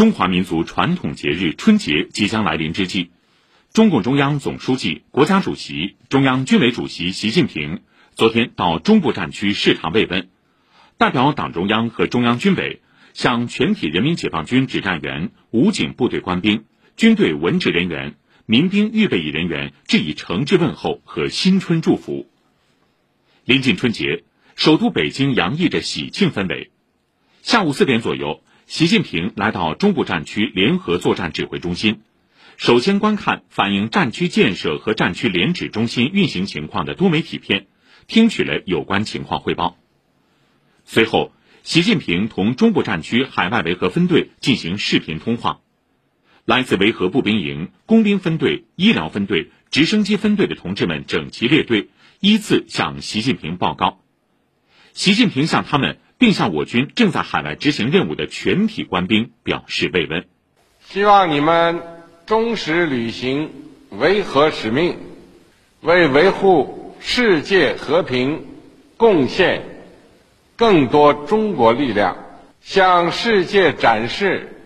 中华民族传统节日春节即将来临之际，中共中央总书记、国家主席、中央军委主席习近平昨天到中部战区视察慰问，代表党中央和中央军委向全体人民解放军指战员、武警部队官兵、军队文职人员、民兵预备役人员致以诚挚问候和新春祝福。临近春节，首都北京洋溢着喜庆氛围。下午四点左右。习近平来到中部战区联合作战指挥中心，首先观看反映战区建设和战区联指中心运行情况的多媒体片，听取了有关情况汇报。随后，习近平同中部战区海外维和分队进行视频通话。来自维和步兵营、工兵分队、医疗分队、直升机分队的同志们整齐列队，依次向习近平报告。习近平向他们。并向我军正在海外执行任务的全体官兵表示慰问。希望你们忠实履行维和使命，为维护世界和平贡献更多中国力量，向世界展示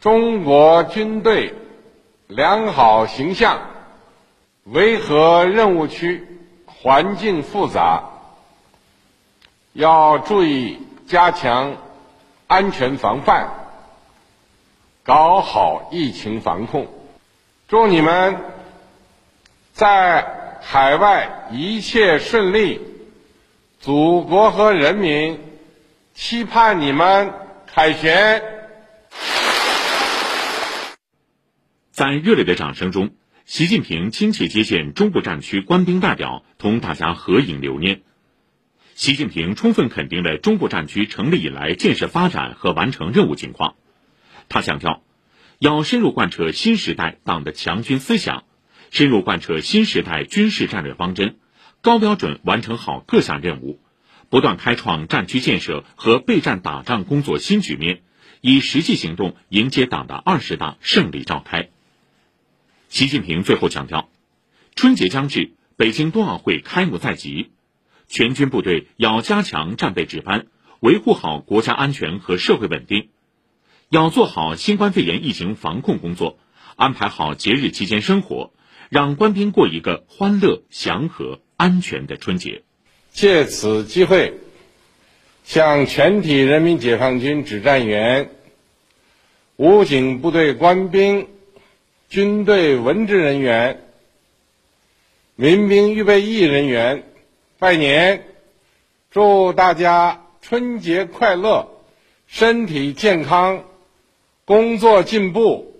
中国军队良好形象。维和任务区环境复杂。要注意加强安全防范，搞好疫情防控。祝你们在海外一切顺利，祖国和人民期盼你们凯旋。在热烈的掌声中，习近平亲切接见中部战区官兵代表，同大家合影留念。习近平充分肯定了中部战区成立以来建设发展和完成任务情况。他强调，要深入贯彻新时代党的强军思想，深入贯彻新时代军事战略方针，高标准完成好各项任务，不断开创战区建设和备战打仗工作新局面，以实际行动迎接党的二十大胜利召开。习近平最后强调，春节将至，北京冬奥会开幕在即。全军部队要加强战备值班，维护好国家安全和社会稳定，要做好新冠肺炎疫情防控工作，安排好节日期间生活，让官兵过一个欢乐、祥和、安全的春节。借此机会，向全体人民解放军指战员、武警部队官兵、军队文职人员、民兵预备役人员。拜年，祝大家春节快乐，身体健康，工作进步，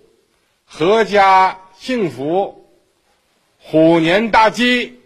阖家幸福，虎年大吉。